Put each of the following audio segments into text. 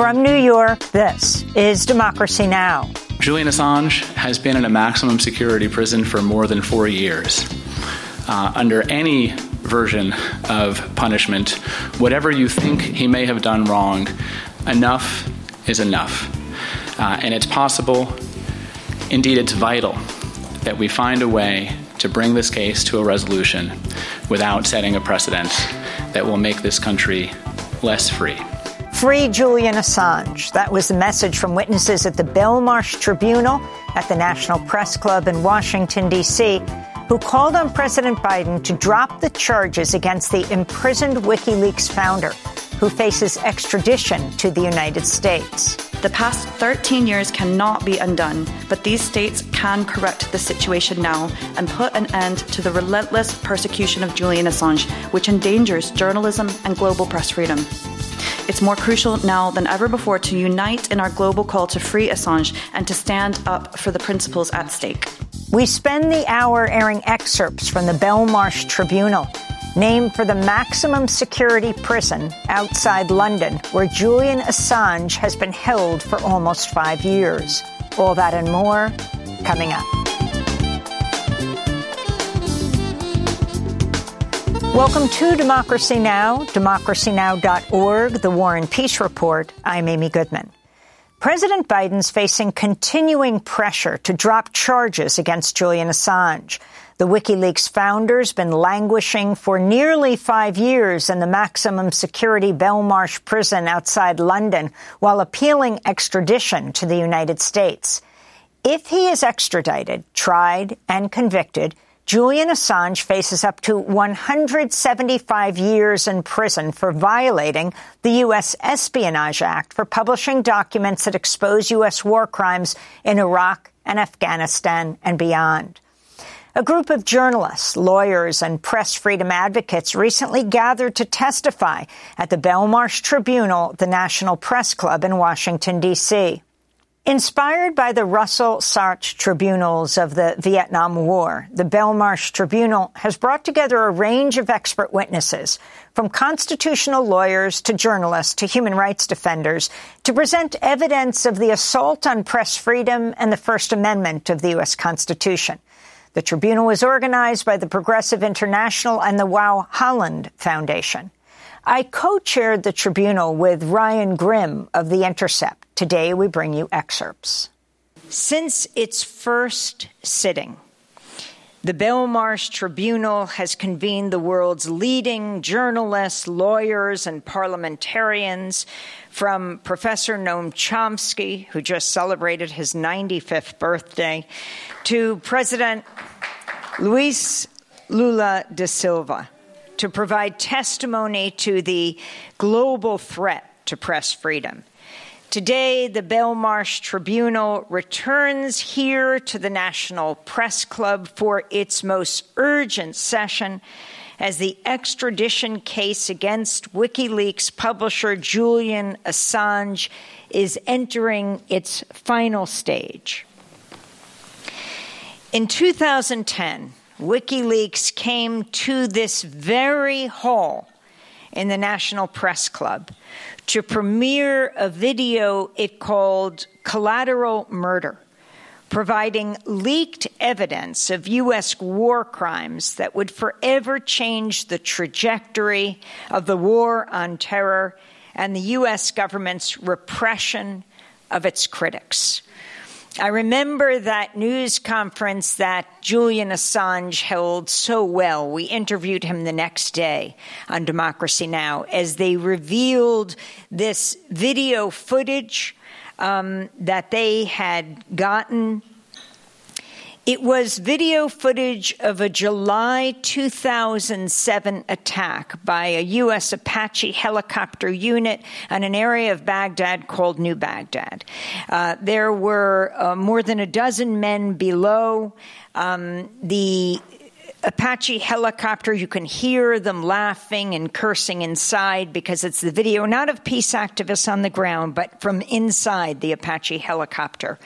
From New York, this is Democracy Now! Julian Assange has been in a maximum security prison for more than four years. Uh, under any version of punishment, whatever you think he may have done wrong, enough is enough. Uh, and it's possible, indeed, it's vital, that we find a way to bring this case to a resolution without setting a precedent that will make this country less free. Free Julian Assange. That was the message from witnesses at the Belmarsh Tribunal at the National Press Club in Washington, D.C., who called on President Biden to drop the charges against the imprisoned WikiLeaks founder, who faces extradition to the United States. The past 13 years cannot be undone, but these states can correct the situation now and put an end to the relentless persecution of Julian Assange, which endangers journalism and global press freedom. It's more crucial now than ever before to unite in our global call to free Assange and to stand up for the principles at stake. We spend the hour airing excerpts from the Belmarsh Tribunal, named for the maximum security prison outside London, where Julian Assange has been held for almost five years. All that and more coming up. Welcome to Democracy Now!, democracynow.org, the War and Peace Report. I'm Amy Goodman. President Biden's facing continuing pressure to drop charges against Julian Assange. The WikiLeaks founder's been languishing for nearly five years in the maximum security Belmarsh prison outside London while appealing extradition to the United States. If he is extradited, tried, and convicted, Julian Assange faces up to 175 years in prison for violating the U.S. Espionage Act for publishing documents that expose U.S. war crimes in Iraq and Afghanistan and beyond. A group of journalists, lawyers, and press freedom advocates recently gathered to testify at the Belmarsh Tribunal, the National Press Club in Washington, D.C. Inspired by the Russell Sartre tribunals of the Vietnam War, the Belmarsh Tribunal has brought together a range of expert witnesses, from constitutional lawyers to journalists to human rights defenders, to present evidence of the assault on press freedom and the First Amendment of the U.S. Constitution. The tribunal was organized by the Progressive International and the Wau Holland Foundation. I co-chaired the tribunal with Ryan Grim of The Intercept. Today we bring you excerpts. Since its first sitting, the Belmarsh Tribunal has convened the world's leading journalists, lawyers, and parliamentarians, from Professor Noam Chomsky, who just celebrated his 95th birthday, to President Luis Lula da Silva to provide testimony to the global threat to press freedom. Today, the Belmarsh Tribunal returns here to the National Press Club for its most urgent session as the extradition case against WikiLeaks publisher Julian Assange is entering its final stage. In 2010, WikiLeaks came to this very hall in the National Press Club to premiere a video it called Collateral Murder, providing leaked evidence of U.S. war crimes that would forever change the trajectory of the war on terror and the U.S. government's repression of its critics. I remember that news conference that Julian Assange held so well. We interviewed him the next day on Democracy Now! as they revealed this video footage um, that they had gotten it was video footage of a July 2007 attack by a U.S. Apache helicopter unit in an area of Baghdad called New Baghdad. Uh, there were uh, more than a dozen men below. Um, the Apache helicopter, you can hear them laughing and cursing inside because it's the video not of peace activists on the ground, but from inside the Apache helicopter.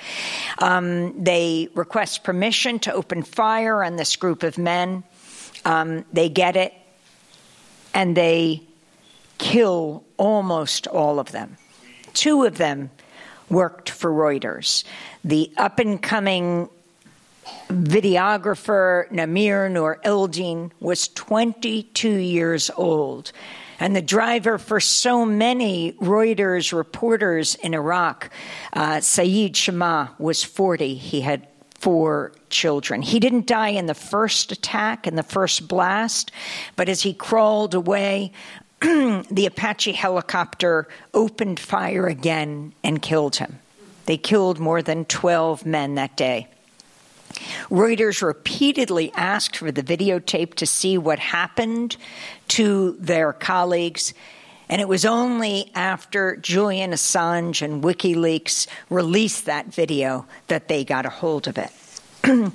Um, they request permission to open fire on this group of men. Um, they get it, and they kill almost all of them. Two of them worked for Reuters. The up and coming videographer Namir Noor-Eldeen was 22 years old. And the driver for so many Reuters reporters in Iraq, uh, Saeed Chmagh, was 40. He had four children. He didn't die in the first attack, in the first blast, but as he crawled away, the Apache helicopter opened fire again and killed him. They killed more than 12 men that day. Reuters repeatedly asked for the videotape to see what happened to their colleagues. And it was only after Julian Assange and WikiLeaks released that video that they got a hold of it.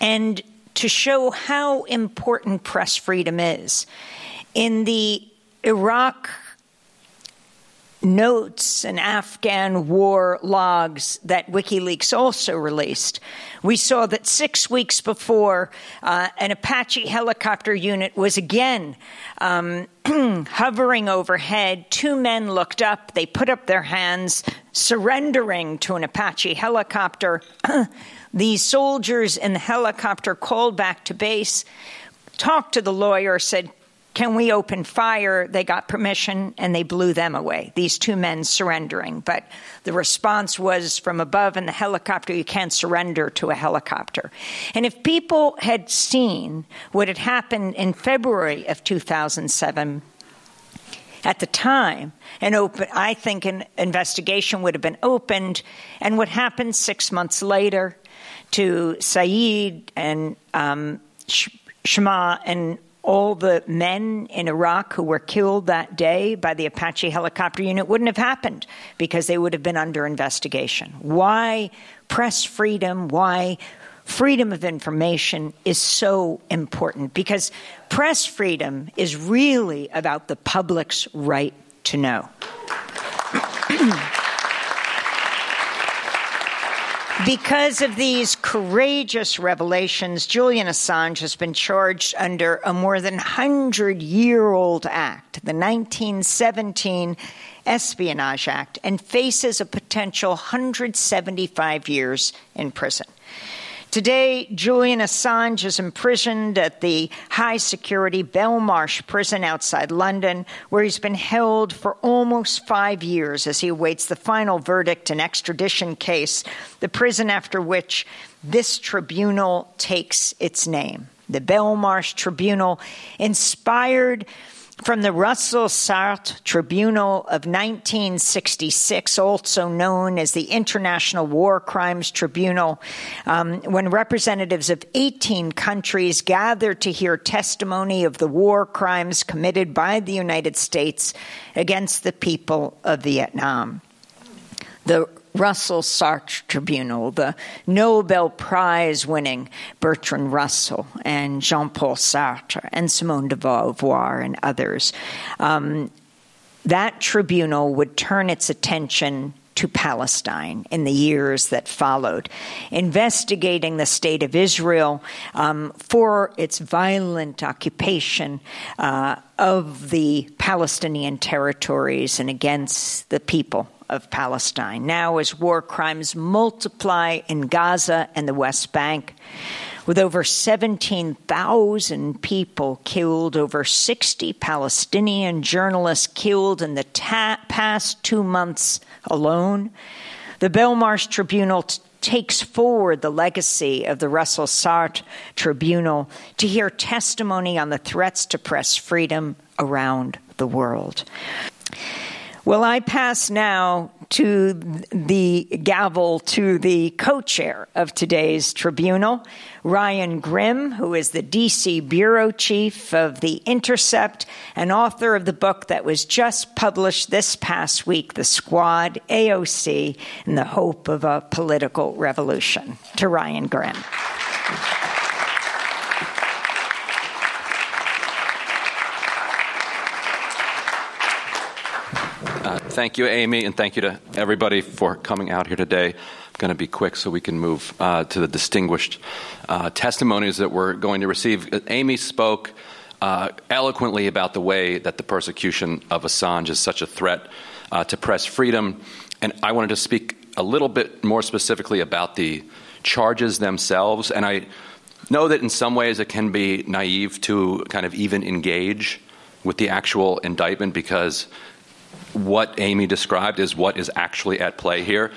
and to show how important press freedom is, in the Iraq notes and Afghan war logs that WikiLeaks also released, we saw that six weeks before, uh, an Apache helicopter unit was again um, hovering overhead. Two men looked up, they put up their hands, surrendering to an Apache helicopter. the soldiers in the helicopter called back to base, talked to the lawyer, said, can we open fire? They got permission and they blew them away, these two men surrendering. But the response was from above in the helicopter, you can't surrender to a helicopter. And if people had seen what had happened in February of 2007, at the time, an open, I think an investigation would have been opened. And what happened six months later to Saeed and um, Shema and all the men in Iraq who were killed that day by the Apache helicopter unit wouldn't have happened because they would have been under investigation. Why press freedom? Why freedom of information is so important? Because press freedom is really about the public's right to know. Because of these courageous revelations, Julian Assange has been charged under a more than 100 year old act, the 1917 Espionage Act, and faces a potential 175 years in prison. Today, Julian Assange is imprisoned at the high security Belmarsh prison outside London, where he's been held for almost five years as he awaits the final verdict in extradition case, the prison after which this tribunal takes its name. The Belmarsh Tribunal, inspired from the Russell Sartre Tribunal of 1966, also known as the International War Crimes Tribunal, um, when representatives of 18 countries gathered to hear testimony of the war crimes committed by the United States against the people of Vietnam. The Russell Sartre Tribunal, the Nobel Prize winning Bertrand Russell and Jean Paul Sartre and Simone de Beauvoir and others. Um, that tribunal would turn its attention to Palestine in the years that followed, investigating the state of Israel um, for its violent occupation uh, of the Palestinian territories and against the people of Palestine. Now, as war crimes multiply in Gaza and the West Bank, with over 17,000 people killed, over 60 Palestinian journalists killed in the ta- past two months alone, the Belmarsh Tribunal t- takes forward the legacy of the Russell Sartre Tribunal to hear testimony on the threats to press freedom around the world. Well, I pass now to the gavel to the co chair of today's tribunal, Ryan Grim, who is the DC bureau chief of The Intercept and author of the book that was just published this past week, The Squad AOC and the Hope of a Political Revolution. To Ryan Grim. Thank you, Amy, and thank you to everybody for coming out here today. I'm going to be quick so we can move uh, to the distinguished uh, testimonies that we're going to receive. Amy spoke uh, eloquently about the way that the persecution of Assange is such a threat uh, to press freedom. And I wanted to speak a little bit more specifically about the charges themselves. And I know that in some ways it can be naive to kind of even engage with the actual indictment because what Amy described is what is actually at play here.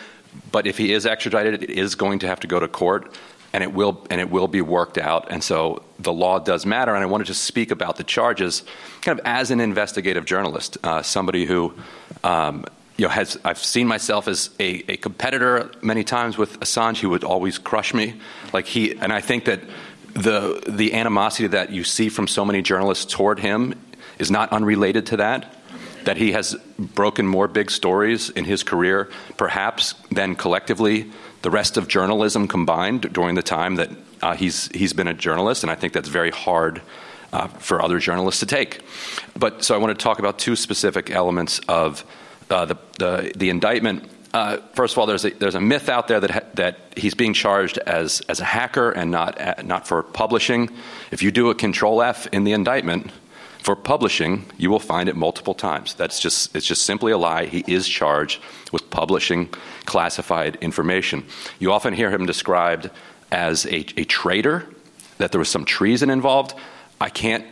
But if he is extradited, it is going to have to go to court and it will and it will be worked out. And so the law does matter. And I want to speak about the charges, kind of as an investigative journalist, uh, somebody who. Um, you know, has I've seen myself as a, a competitor many times with Assange. He would always crush me, like he. And I think that the the animosity that you see from so many journalists toward him is not unrelated to that. That he has broken more big stories in his career, perhaps, than collectively the rest of journalism combined during the time that uh, he's he's been a journalist, and I think that's very hard uh, for other journalists to take. But so I want to talk about two specific elements of uh, the, the, the indictment. Uh, first of all, there's a, there's a myth out there that ha- that he's being charged as as a hacker and not not for publishing. If you do a Control F in the indictment, for publishing, you will find it multiple times. That's just it's just simply a lie. He is charged with publishing classified information. You often hear him described as a, a traitor, that there was some treason involved. I can't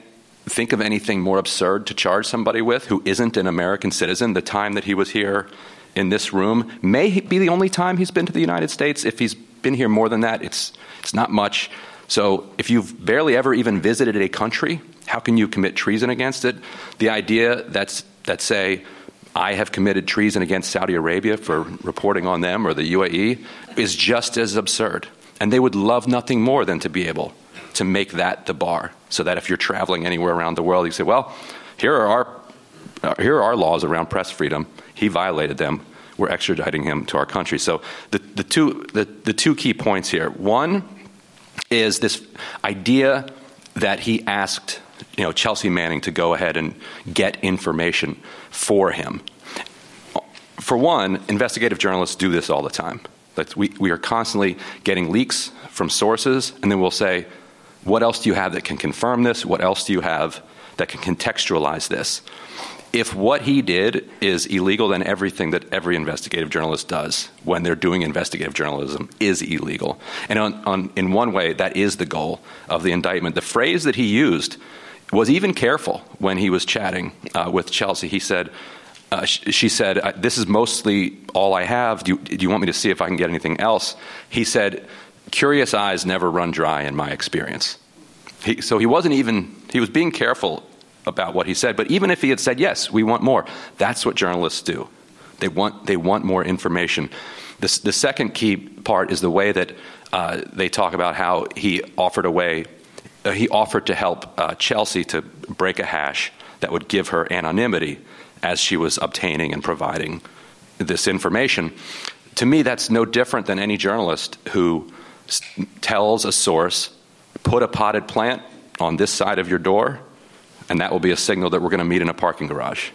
think of anything more absurd to charge somebody with who isn't an American citizen. The time that he was here in this room may be the only time he's been to the United States. If he's been here more than that, it's it's not much. So if you've barely ever even visited a country, how can you commit treason against it? The idea that's, that say, I have committed treason against Saudi Arabia for reporting on them or the UAE is just as absurd. And they would love nothing more than to be able to make that the bar so that if you're traveling anywhere around the world, you say, well, here are our, uh, here are our laws around press freedom. He violated them. We're extraditing him to our country. So the, the, two, the, the two key points here one is this idea that he asked you know, Chelsea Manning to go ahead and get information for him. For one, investigative journalists do this all the time. We, we are constantly getting leaks from sources, and then we'll say, What else do you have that can confirm this? What else do you have that can contextualize this? If what he did is illegal, then everything that every investigative journalist does when they're doing investigative journalism is illegal. And on, on, in one way, that is the goal of the indictment. The phrase that he used was even careful when he was chatting uh, with Chelsea. He said, uh, sh- she said, This is mostly all I have. Do you, do you want me to see if I can get anything else? He said, Curious eyes never run dry in my experience. He, so he wasn't even, he was being careful about what he said. But even if he had said, Yes, we want more, that's what journalists do. They want, they want more information. The, the second key part is the way that uh, they talk about how he offered away uh, he offered to help uh, Chelsea to break a hash that would give her anonymity as she was obtaining and providing this information. To me, that's no different than any journalist who s- tells a source, put a potted plant on this side of your door, and that will be a signal that we're going to meet in a parking garage.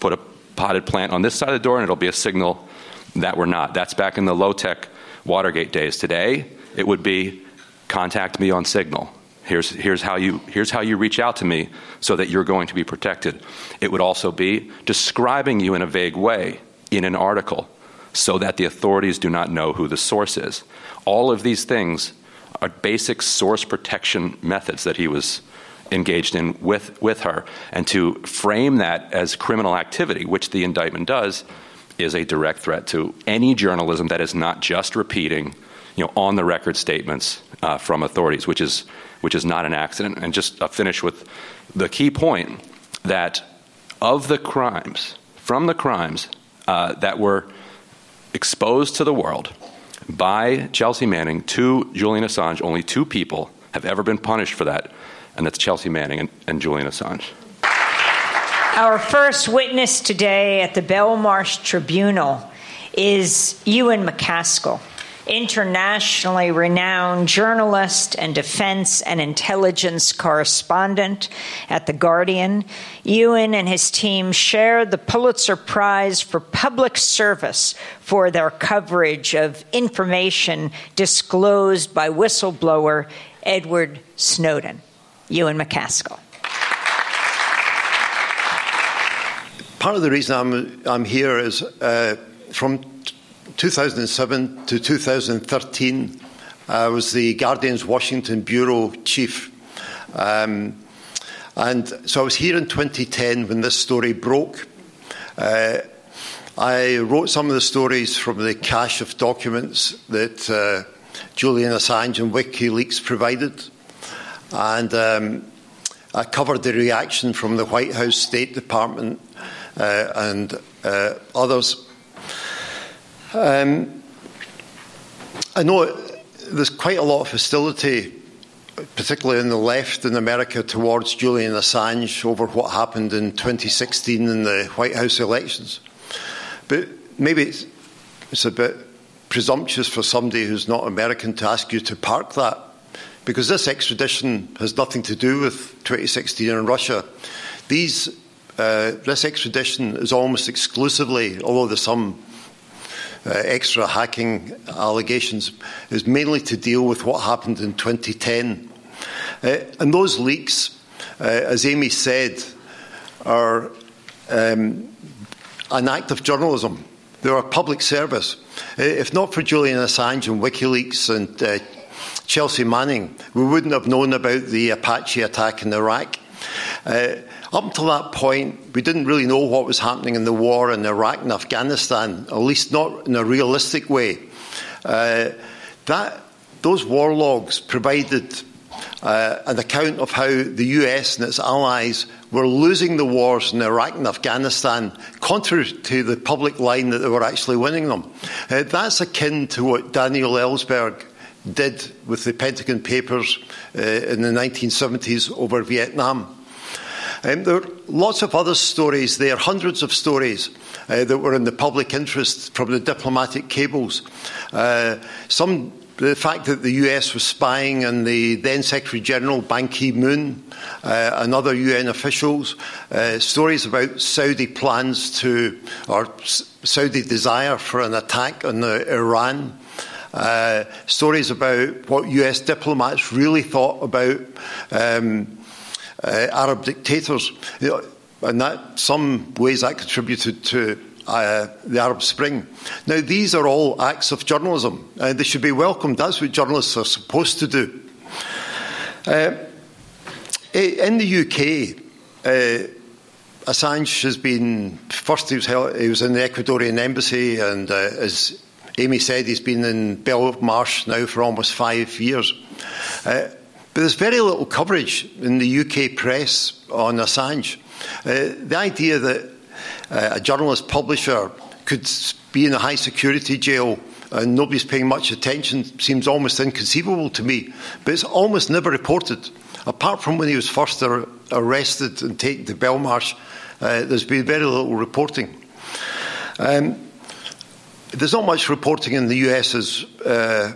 Put a potted plant on this side of the door, and it'll be a signal that we're not. That's back in the low tech Watergate days. Today, it would be contact me on Signal Here's, here's, how you, here's how you reach out to me so that you're going to be protected. It would also be describing you in a vague way in an article so that the authorities do not know who the source is. All of these things are basic source protection methods that he was engaged in with, with her. And to frame that as criminal activity, which the indictment does, is a direct threat to any journalism that is not just repeating you know, on the record statements uh, from authorities, which is which is not an accident. And just uh, finish with the key point that of the crimes, from the crimes uh, that were exposed to the world by Chelsea Manning to Julian Assange, only two people have ever been punished for that, and that's Chelsea Manning and, and Julian Assange. Our first witness today at the Belmarsh Tribunal is Ewen MacAskill internationally renowned journalist and defense and intelligence correspondent at The Guardian. Ewen and his team shared the Pulitzer Prize for Public Service for their coverage of information disclosed by whistleblower Edward Snowden. Ewen MacAskill. part of the reason I'm, I'm here is uh, from 2007 to 2013, I was the Guardian's Washington Bureau Chief. Um, and so I was here in 2010 when this story broke. Uh, I wrote some of the stories from the cache of documents that uh, Julian Assange and WikiLeaks provided. And um, I covered the reaction from the White House State Department uh, and uh, others. Um, I know there's quite a lot of hostility, particularly in the left in America, towards Julian Assange over what happened in 2016 in the White House elections. But maybe it's, it's a bit presumptuous for somebody who's not American to ask you to park that because this extradition has nothing to do with 2016 in Russia. These, uh, this extradition is almost exclusively, although there's some uh, extra hacking allegations, is mainly to deal with what happened in 2010. Uh, and those leaks, uh, as Amy said, are um, an act of journalism. They're a public service. Uh, if not for Julian Assange and WikiLeaks and uh, Chelsea Manning, we wouldn't have known about the Apache attack in Iraq. Uh, up until that point, we didn't really know what was happening in the war in Iraq and Afghanistan, at least not in a realistic way. Uh, that, those war logs provided uh, an account of how the US and its allies were losing the wars in Iraq and Afghanistan, contrary to the public line that they were actually winning them. Uh, that's akin to what Daniel Ellsberg did with the Pentagon Papers uh, in the 1970s over Vietnam. Um, there are lots of other stories there, hundreds of stories uh, that were in the public interest from the diplomatic cables. Uh, some, the fact that the US was spying on the then Secretary General Ban Ki moon uh, and other UN officials, uh, stories about Saudi plans to, or Saudi desire for an attack on Iran. Uh, stories about what US diplomats really thought about um, uh, Arab dictators. And that, some ways that contributed to uh, the Arab Spring. Now, these are all acts of journalism, and they should be welcomed. That's what journalists are supposed to do. Uh, in the UK, uh, Assange has been first. He was, held, he was in the Ecuadorian embassy, and uh, as Amy said, he's been in Belmarsh now for almost five years. But there's very little coverage in the UK press on Assange. Uh, the idea that uh, a journalist publisher could be in a high security jail and nobody's paying much attention seems almost inconceivable to me. But it's almost never reported. Apart from when he was first ar- arrested and taken to Belmarsh, uh, there's been very little reporting. Um, there's not much reporting in the US as, uh,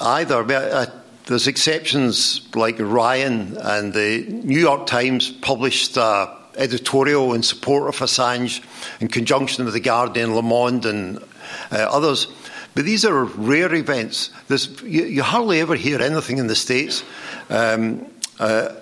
either. Uh, there's exceptions like Ryan and the New York Times published an editorial in support of Assange in conjunction with the Guardian, Le Monde, and uh, others. But these are rare events. You, you, hardly ever hear anything in the States um, uh,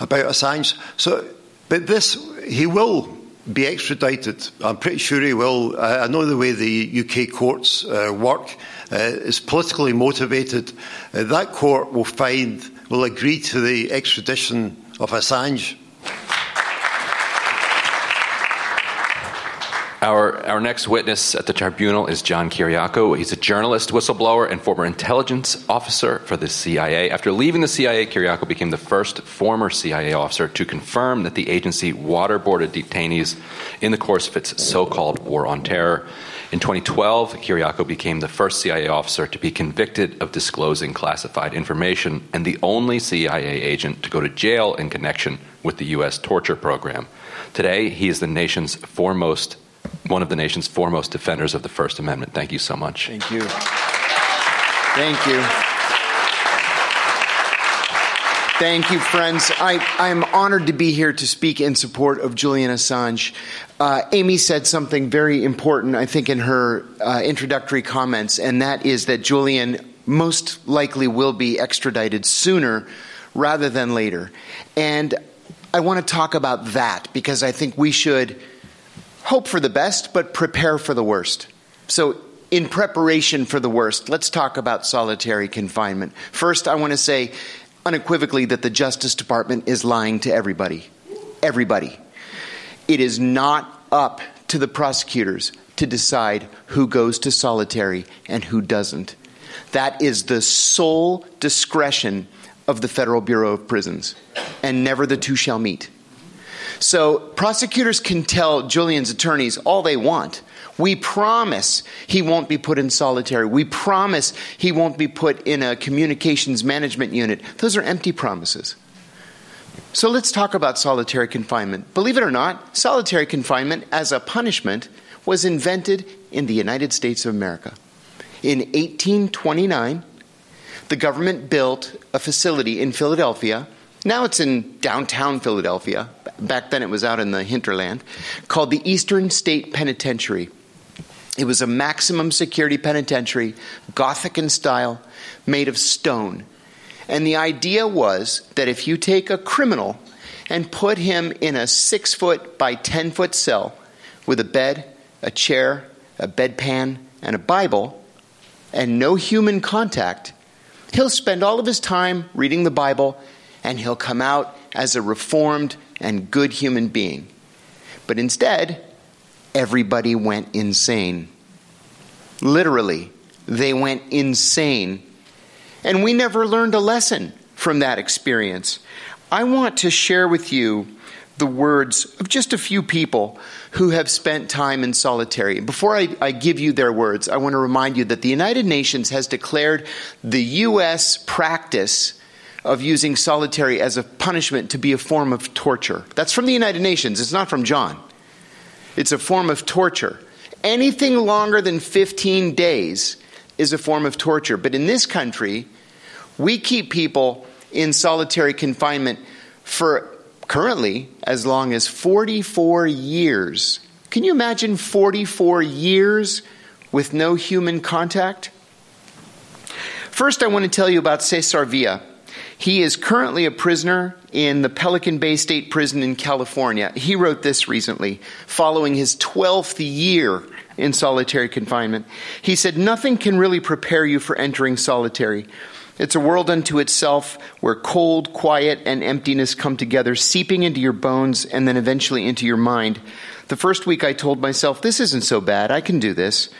about Assange. So, but this, he will be extradited. I'm pretty sure he will. I know the way the UK courts uh, work is politically motivated. Uh, that court will find, will agree to the extradition of Assange. Our, our next witness at the tribunal is John Kiriakou. He's a journalist, whistleblower, and former intelligence officer for the CIA. After leaving the CIA, Kiriakou became the first former CIA officer to confirm that the agency waterboarded detainees in the course of its so called War on Terror. In 2012, Kiriakou became the first CIA officer to be convicted of disclosing classified information and the only CIA agent to go to jail in connection with the U.S. torture program. Today, he is the nation's foremost one of the nation's foremost defenders of the First Amendment. Thank you so much. Thank you. Thank you. Thank you, friends. I, I am honored to be here to speak in support of Julian Assange. Uh, Amy said something very important, I think, in her uh, introductory comments, and that is that Julian most likely will be extradited sooner rather than later. And I want to talk about that because I think we should hope for the best, but prepare for the worst. So, in preparation for the worst, let's talk about solitary confinement. First, I want to say unequivocally that the Justice Department is lying to everybody. Everybody. It is not up to the prosecutors to decide who goes to solitary and who doesn't. That is the sole discretion of the Federal Bureau of Prisons, and never the two shall meet. So prosecutors can tell Julian's attorneys all they want. We promise he won't be put in solitary. We promise he won't be put in a communications management unit. Those are empty promises. So let's talk about solitary confinement. Believe it or not, solitary confinement as a punishment was invented in the United States of America. In 1829, the government built a facility in Philadelphia now it's in downtown Philadelphia. Back then it was out in the hinterland, called the Eastern State Penitentiary. It was a maximum security penitentiary, Gothic in style, made of stone. And the idea was that if you take a criminal and put him in a six foot by ten foot cell with a bed, a chair, a bedpan, and a Bible, and no human contact, he'll spend all of his time reading the Bible and he'll come out as a reformed and good human being. But instead, everybody went insane. Literally, they went insane. And we never learned a lesson from that experience. I want to share with you the words of just a few people who have spent time in solitary. Before I, I, give you their words, I want to remind you that the United Nations has declared the U.S. practice of using solitary as a punishment to be a form of torture. That's from the United Nations, it's not from John. It's a form of torture. Anything longer than 15 days is a form of torture. But in this country, we keep people in solitary confinement for currently as long as 44 years. Can you imagine 44 years with no human contact? First, I want to tell you about Cesar Villa. He is currently a prisoner in the Pelican Bay State Prison in California. He wrote this recently, following his 12th year in solitary confinement. He said, Nothing can really prepare you for entering solitary. It's a world unto itself where cold, quiet, and emptiness come together, seeping into your bones and then eventually into your mind. The first week I told myself, This isn't so bad, I can do this.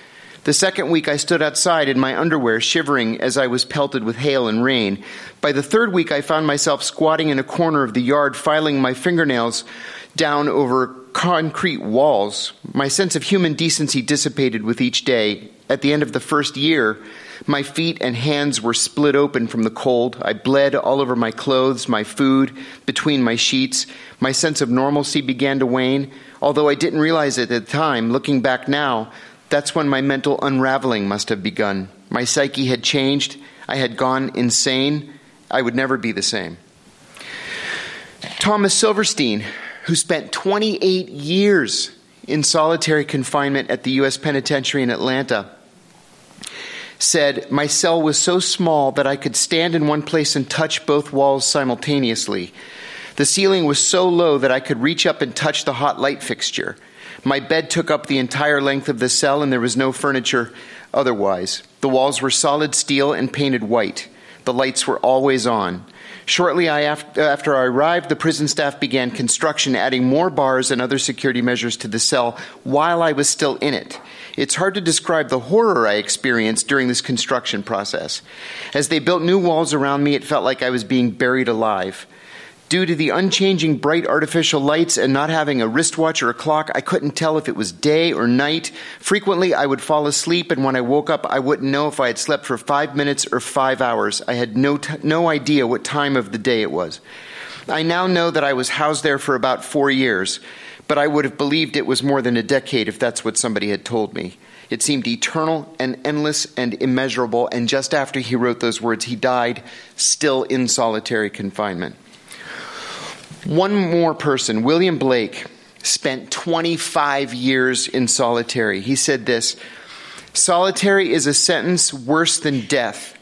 The second week, I stood outside in my underwear, shivering as I was pelted with hail and rain. By the third week, I found myself squatting in a corner of the yard, filing my fingernails down over concrete walls. My sense of human decency dissipated with each day. At the end of the first year, my feet and hands were split open from the cold. I bled all over my clothes, my food, between my sheets. My sense of normalcy began to wane. Although I didn't realize it at the time, looking back now, that's when my mental unraveling must have begun. My psyche had changed. I had gone insane. I would never be the same. Thomas Silverstein, who spent 28 years in solitary confinement at the U.S. Penitentiary in Atlanta, said, My cell was so small that I could stand in one place and touch both walls simultaneously. The ceiling was so low that I could reach up and touch the hot light fixture. My bed took up the entire length of the cell, and there was no furniture otherwise. The walls were solid steel and painted white. The lights were always on. Shortly after I arrived, the prison staff began construction, adding more bars and other security measures to the cell while I was still in it. It's hard to describe the horror I experienced during this construction process. As they built new walls around me, it felt like I was being buried alive. Due to the unchanging bright artificial lights and not having a wristwatch or a clock, I couldn't tell if it was day or night. Frequently, I would fall asleep, and when I woke up, I wouldn't know if I had slept for five minutes or five hours. I had no, t- no idea what time of the day it was. I now know that I was housed there for about four years, but I would have believed it was more than a decade if that's what somebody had told me. It seemed eternal and endless and immeasurable, and just after he wrote those words, he died, still in solitary confinement. One more person, William Blake, spent 25 years in solitary. He said this Solitary is a sentence worse than death.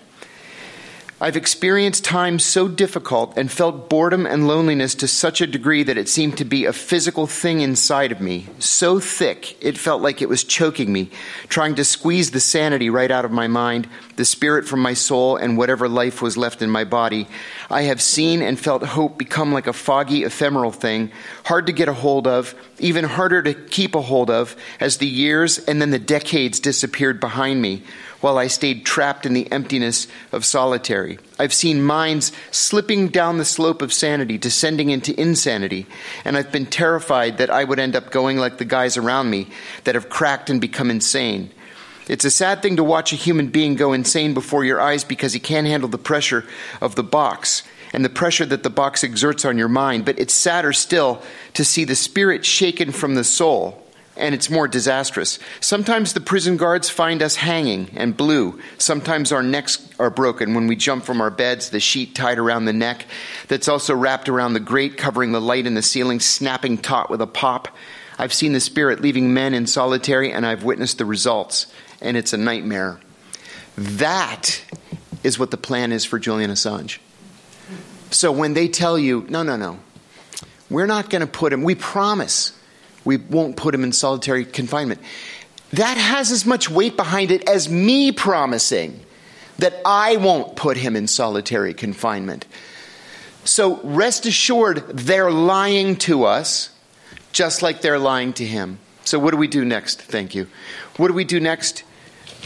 I've experienced times so difficult and felt boredom and loneliness to such a degree that it seemed to be a physical thing inside of me, so thick it felt like it was choking me, trying to squeeze the sanity right out of my mind, the spirit from my soul, and whatever life was left in my body. I have seen and felt hope become like a foggy, ephemeral thing, hard to get a hold of, even harder to keep a hold of, as the years and then the decades disappeared behind me while I stayed trapped in the emptiness of solitary. I've seen minds slipping down the slope of sanity, descending into insanity, and I've been terrified that I would end up going like the guys around me that have cracked and become insane. It's a sad thing to watch a human being go insane before your eyes because he can't handle the pressure of the box and the pressure that the box exerts on your mind, but it's sadder still to see the spirit shaken from the soul and it's more disastrous. Sometimes the prison guards find us hanging and blue. Sometimes our necks are broken when we jump from our beds, the sheet tied around the neck that's also wrapped around the grate covering the light in the ceiling, snapping taut with a pop. I've seen the spirit leaving men in solitary, and I've witnessed the results, and it's a nightmare. That is what the plan is for Julian Assange. So when they tell you, no, no, no, we're not going to put him, we promise we won't put him in solitary confinement. That has as much weight behind it as me promising that I won't put him in solitary confinement. So rest assured, they're lying to us just like they're lying to him. So, what do we do next? Thank you. What do we do next?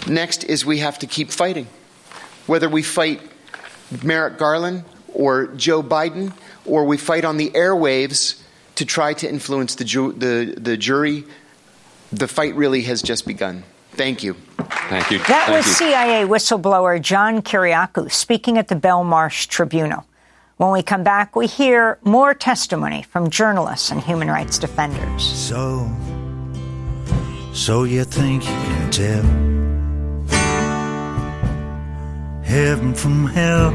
Next is we have to keep fighting. Whether we fight Merrick Garland or Joe Biden, or we fight on the airwaves to try to influence the, ju- the, the jury, the fight really has just begun. Thank you. Thank you. That Thank was you. CIA whistleblower John Kiriakou speaking at the Belmarsh Tribunal. When we come back, we hear more testimony from journalists and human rights defenders. So, so you think you can tell heaven from hell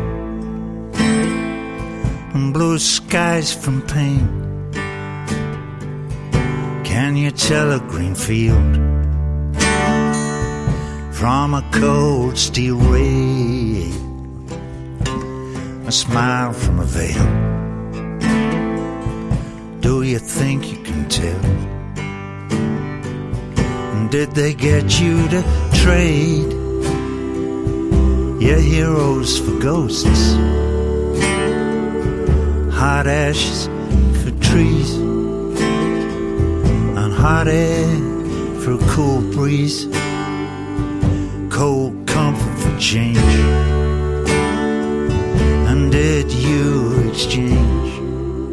and blue skies from pain? Can you tell a green field from a cold steel ray? A smile from a veil. Do you think you can tell? Did they get you to trade your heroes for ghosts? Hot ashes for trees and hot air for a cool breeze, cold comfort for change. And did you exchange?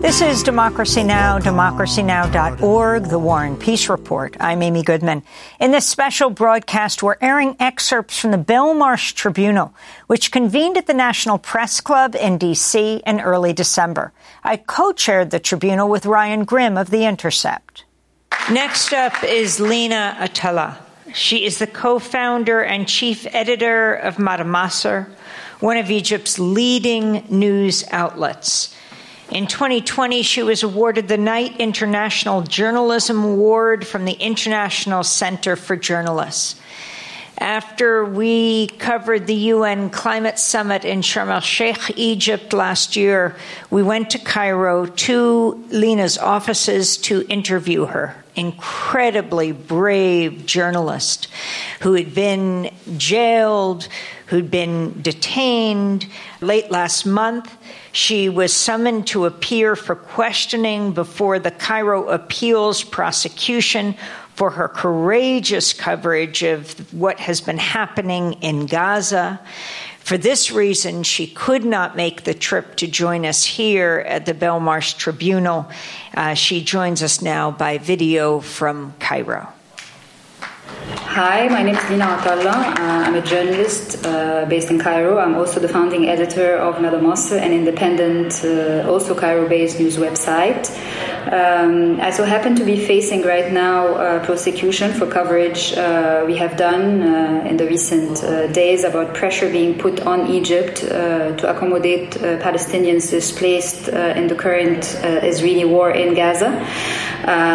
This is Democracy Now!, democracynow.org, The War and Peace Report. I'm Amy Goodman. In this special broadcast, we're airing excerpts from the Belmarsh Tribunal, which convened at the National Press Club in D.C. in early December. I co-chaired the tribunal with Ryan Grim of The Intercept. Next up is Lina Attalah. She is the co-founder and chief editor of Mada Masr, one of Egypt's leading news outlets. In 2020, she was awarded the Knight International Journalism Award from the International Center for Journalists. After we covered the UN Climate Summit in Sharm el Sheikh, Egypt last year, we went to Cairo to Lina's offices to interview her. Incredibly brave journalist who had been jailed, who'd been detained late last month. She was summoned to appear for questioning before the Cairo Appeals prosecution for her courageous coverage of what has been happening in Gaza. For this reason, she could not make the trip to join us here at the Belmarsh Tribunal. Uh, she joins us now by video from Cairo. Hi, my name is Lina Attalah. Uh, I'm a journalist uh, based in Cairo. I'm also the founding editor of Mada Masr, an independent, uh, also Cairo based news website. Um, I so happen to be facing right now uh, prosecution for coverage uh, we have done uh, in the recent days about pressure being put on Egypt to accommodate Palestinians displaced in the current Israeli war in Gaza.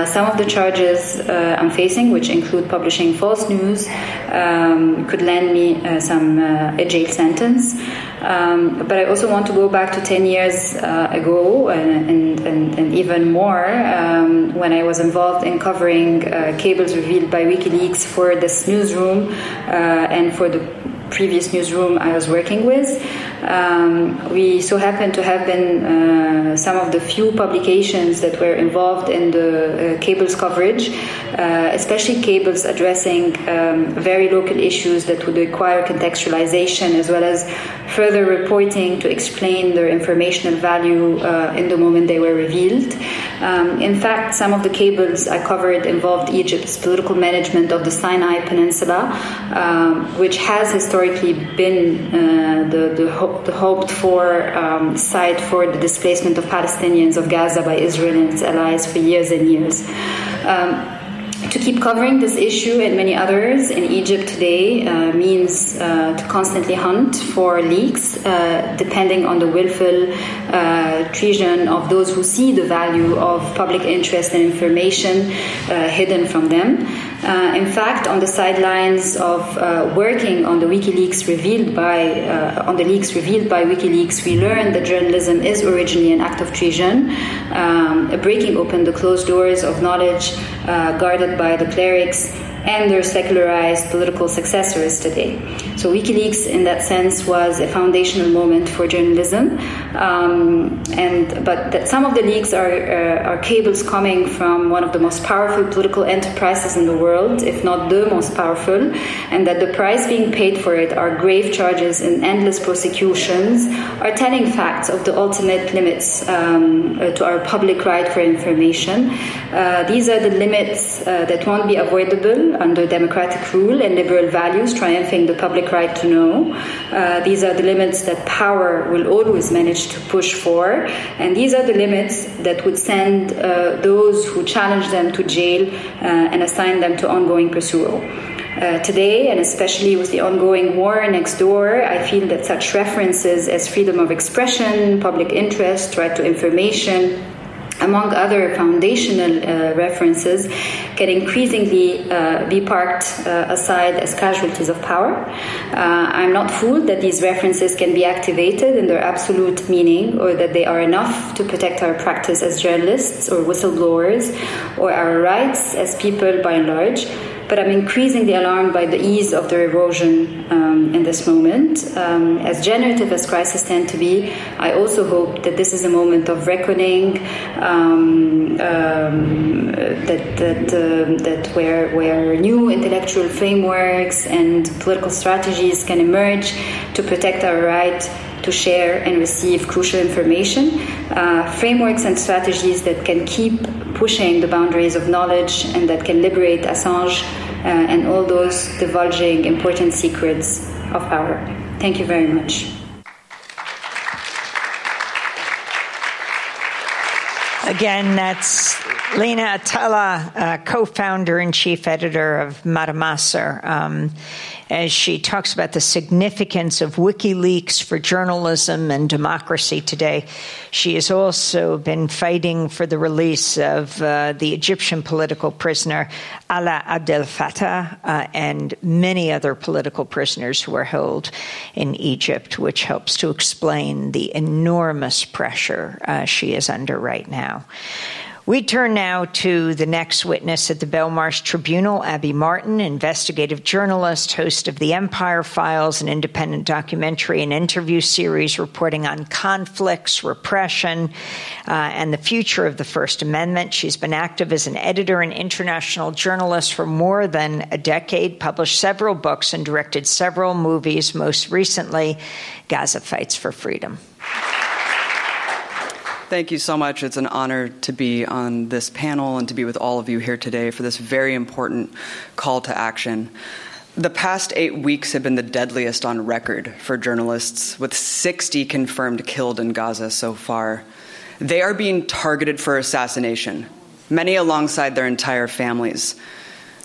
some of the charges I'm facing, which include publishing false news, um, could land me some a jail sentence. Um, but I also want to go back to 10 years uh, ago and, and, and, and, even more um, when I was involved in covering uh, cables revealed by WikiLeaks for this newsroom uh, and for the previous newsroom I was working with. Um, we so happen to have been uh, some of the few publications that were involved in the uh, cables coverage, uh, especially cables addressing um, very local issues that would require contextualization as well as further reporting to explain their informational value uh, in the moment they were revealed. Um, in fact, some of the cables I covered involved Egypt's political management of the Sinai Peninsula, um, which has historically been uh, the, the, ho- the, hoped for um, site for the displacement of Palestinians of Gaza by Israel and its allies for years and years. Um, to keep covering this issue and many others in Egypt today uh, means uh, to constantly hunt for leaks, uh, depending on the willful uh, treason of those who see the value of public interest and information uh, hidden from them. Uh, in fact, on the sidelines of uh, working on the WikiLeaks revealed by uh, on the leaks revealed by WikiLeaks, we learned that journalism is originally an act of treason, um, breaking open the closed doors of knowledge uh, guarded by the clerics and their secularized political successors today. So WikiLeaks, in that sense, was a foundational moment for journalism. Um, and but that some of the leaks are uh, are cables coming from one of the most powerful political enterprises in the world, if not the most powerful, and that the price being paid for it are grave charges and endless prosecutions, are telling facts of the ultimate limits um, uh, to our public right for information. Uh, these are the limits uh, that won't be avoidable under democratic rule and liberal values triumphing the public right to know. Uh, these are the limits that power will always manage to push for, and these are the limits that would send uh, those who challenge them to jail uh, and assign them to ongoing pursuit. Uh, today, and especially with the ongoing war next door, I feel that such references as freedom of expression, public interest, right to information, among other foundational uh, references, can increasingly uh, be parked uh, aside as casualties of power. Uh, I'm not fooled that these references can be activated in their absolute meaning or that they are enough to protect our practice as journalists or whistleblowers or our rights as people by and large but I'm increasingly alarmed by the ease of their erosion um, in this moment. Um, as generative as crises tend to be, I also hope that this is a moment of reckoning, um, um that that uh, that where where new intellectual frameworks and political strategies can emerge to protect our right to share and receive crucial information, uh, frameworks and strategies that can keep pushing the boundaries of knowledge and that can liberate Assange uh, and all those divulging important secrets of power. Thank you very much. Again, that's Lina Attalah, uh, co founder and chief editor of Mada Masr. Um, as she talks about the significance of WikiLeaks for journalism and democracy today. She has also been fighting for the release of uh, the Egyptian political prisoner Alaa Abdel Fattah uh, and many other political prisoners who are held in Egypt, which helps to explain the enormous pressure uh, she is under right now. We turn now to the next witness at the Belmarsh Tribunal, Abby Martin, investigative journalist, host of the Empire Files, an independent documentary and interview series reporting on conflicts, repression, uh, and the future of the First Amendment. She's been active as an editor and international journalist for more than a decade, published several books, and directed several movies, most recently, Gaza Fights for Freedom. Thank you so much. It's an honor to be on this panel and to be with all of you here today for this very important call to action. The past eight weeks have been the deadliest on record for journalists, with 60 confirmed killed in Gaza so far. They are being targeted for assassination, many alongside their entire families.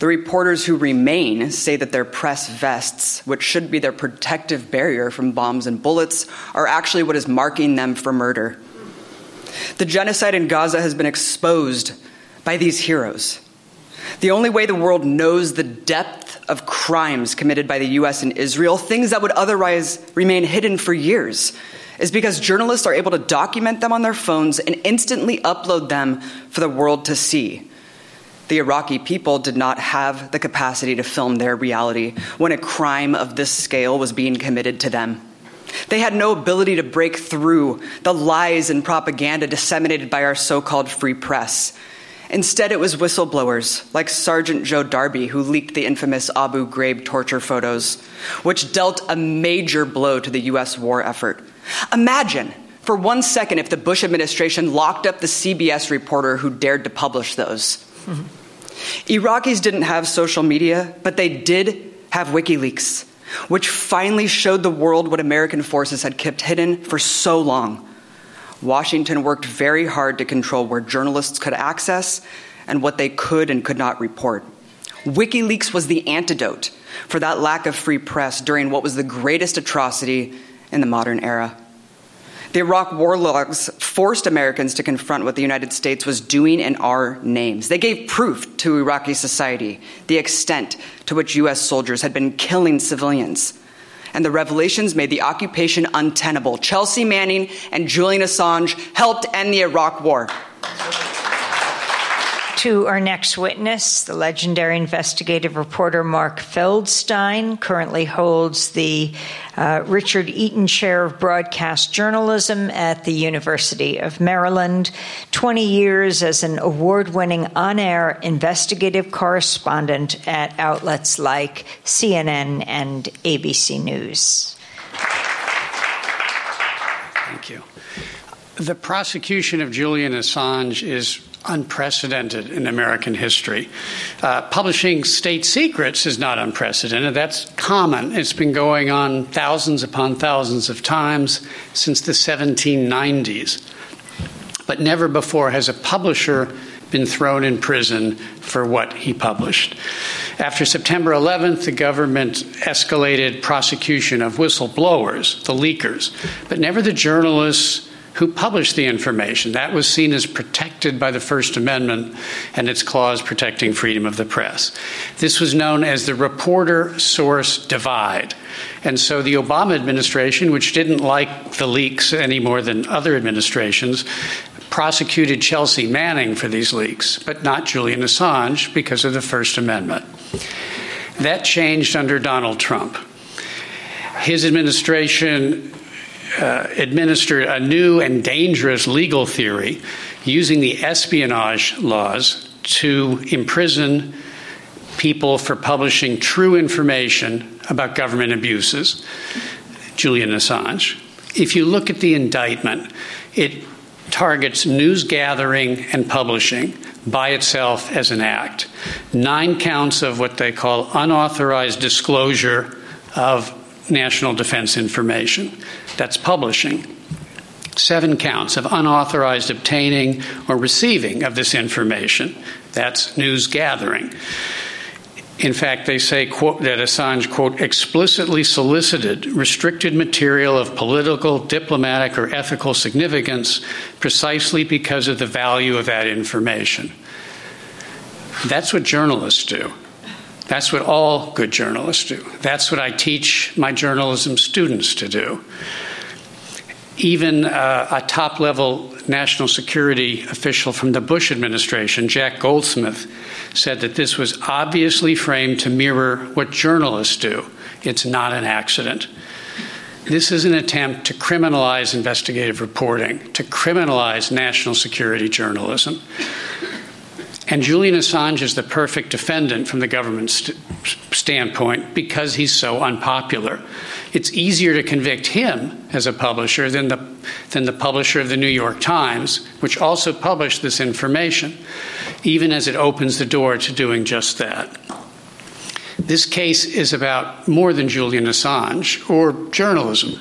The reporters who remain say that their press vests, which should be their protective barrier from bombs and bullets, are actually what is marking them for murder. The genocide in Gaza has been exposed by these heroes. The only way the world knows the depth of crimes committed by the US and Israel, things that would otherwise remain hidden for years, is because journalists are able to document them on their phones and instantly upload them for the world to see. The Iraqi people did not have the capacity to film their reality when a crime of this scale was being committed to them. They had no ability to break through the lies and propaganda disseminated by our so called free press. Instead, it was whistleblowers like Sergeant Joe Darby who leaked the infamous Abu Ghraib torture photos, which dealt a major blow to the U.S. war effort. Imagine for one second if the Bush administration locked up the CBS reporter who dared to publish those. Mm-hmm. Iraqis didn't have social media, but they did have WikiLeaks, which finally showed the world what American forces had kept hidden for so long. Washington worked very hard to control where journalists could access and what they could and could not report. WikiLeaks was the antidote for that lack of free press during what was the greatest atrocity in the modern era. The Iraq war logs forced Americans to confront what the United States was doing in our names. They gave proof to Iraqi society the extent to which U.S. soldiers had been killing civilians. And the revelations made the occupation untenable. Chelsea Manning and Julian Assange helped end the Iraq War to our next witness. The legendary investigative reporter Mark Feldstein currently holds the uh, Richard Eaton Chair of Broadcast Journalism at the University of Maryland. 20 years as an award winning on air investigative correspondent at outlets like CNN and ABC News. Thank you. The prosecution of Julian Assange is unprecedented in American history. Uh, publishing state secrets is not unprecedented. That's common. It's been going on thousands upon thousands of times since the 1790s. But never before has a publisher been thrown in prison for what he published. After September 11th, the government escalated prosecution of whistleblowers, the leakers, but never the journalists who published the information. That was seen as protected by the First Amendment and its clause protecting freedom of the press. This was known as the reporter source divide. And so the Obama administration, which didn't like the leaks any more than other administrations, prosecuted Chelsea Manning for these leaks, but not Julian Assange because of the First Amendment. That changed under Donald Trump. His administration uh, administered a new and dangerous legal theory using the espionage laws to imprison people for publishing true information about government abuses, Julian Assange. If you look at the indictment, it targets news gathering and publishing by itself as an act. Nine counts of what they call unauthorized disclosure of national defense information. That's publishing. Seven counts of unauthorized obtaining or receiving of this information. That's news gathering. In fact, they say quote, that Assange, quote, explicitly solicited restricted material of political, diplomatic, or ethical significance precisely because of the value of that information. That's what journalists do. That's what all good journalists do. That's what I teach my journalism students to do. Even uh, a top level national security official from the Bush administration, Jack Goldsmith, said that this was obviously framed to mirror what journalists do. It's not an accident. This is an attempt to criminalize investigative reporting, to criminalize national security journalism. And Julian Assange is the perfect defendant from the government's st- standpoint because he's so unpopular. It's easier to convict him as a publisher than the, than the publisher of the New York Times, which also published this information, even as it opens the door to doing just that. This case is about more than Julian Assange or journalism.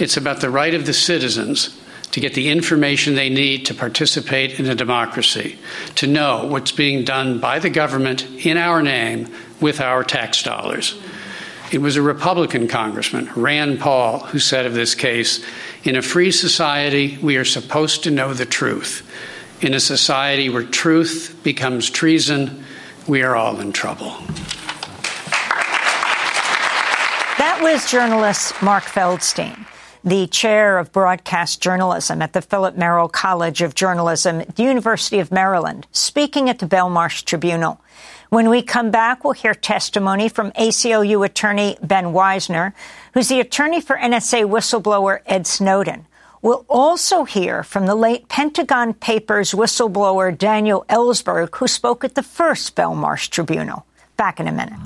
It's about the right of the citizens to get the information they need to participate in a democracy, to know what's being done by the government in our name with our tax dollars. It was a Republican congressman, Ron Paul, who said of this case In a free society, we are supposed to know the truth. In a society where truth becomes treason, we are all in trouble. That was journalist Mark Feldstein, the chair of broadcast journalism at the Philip Merrill College of Journalism at the University of Maryland, speaking at the Belmarsh Tribunal. When we come back, we'll hear testimony from ACLU attorney Ben Wizner, who's the attorney for NSA whistleblower Ed Snowden. We'll also hear from the late Pentagon Papers whistleblower Daniel Ellsberg, who spoke at the first Belmarsh Tribunal. Back in a minute.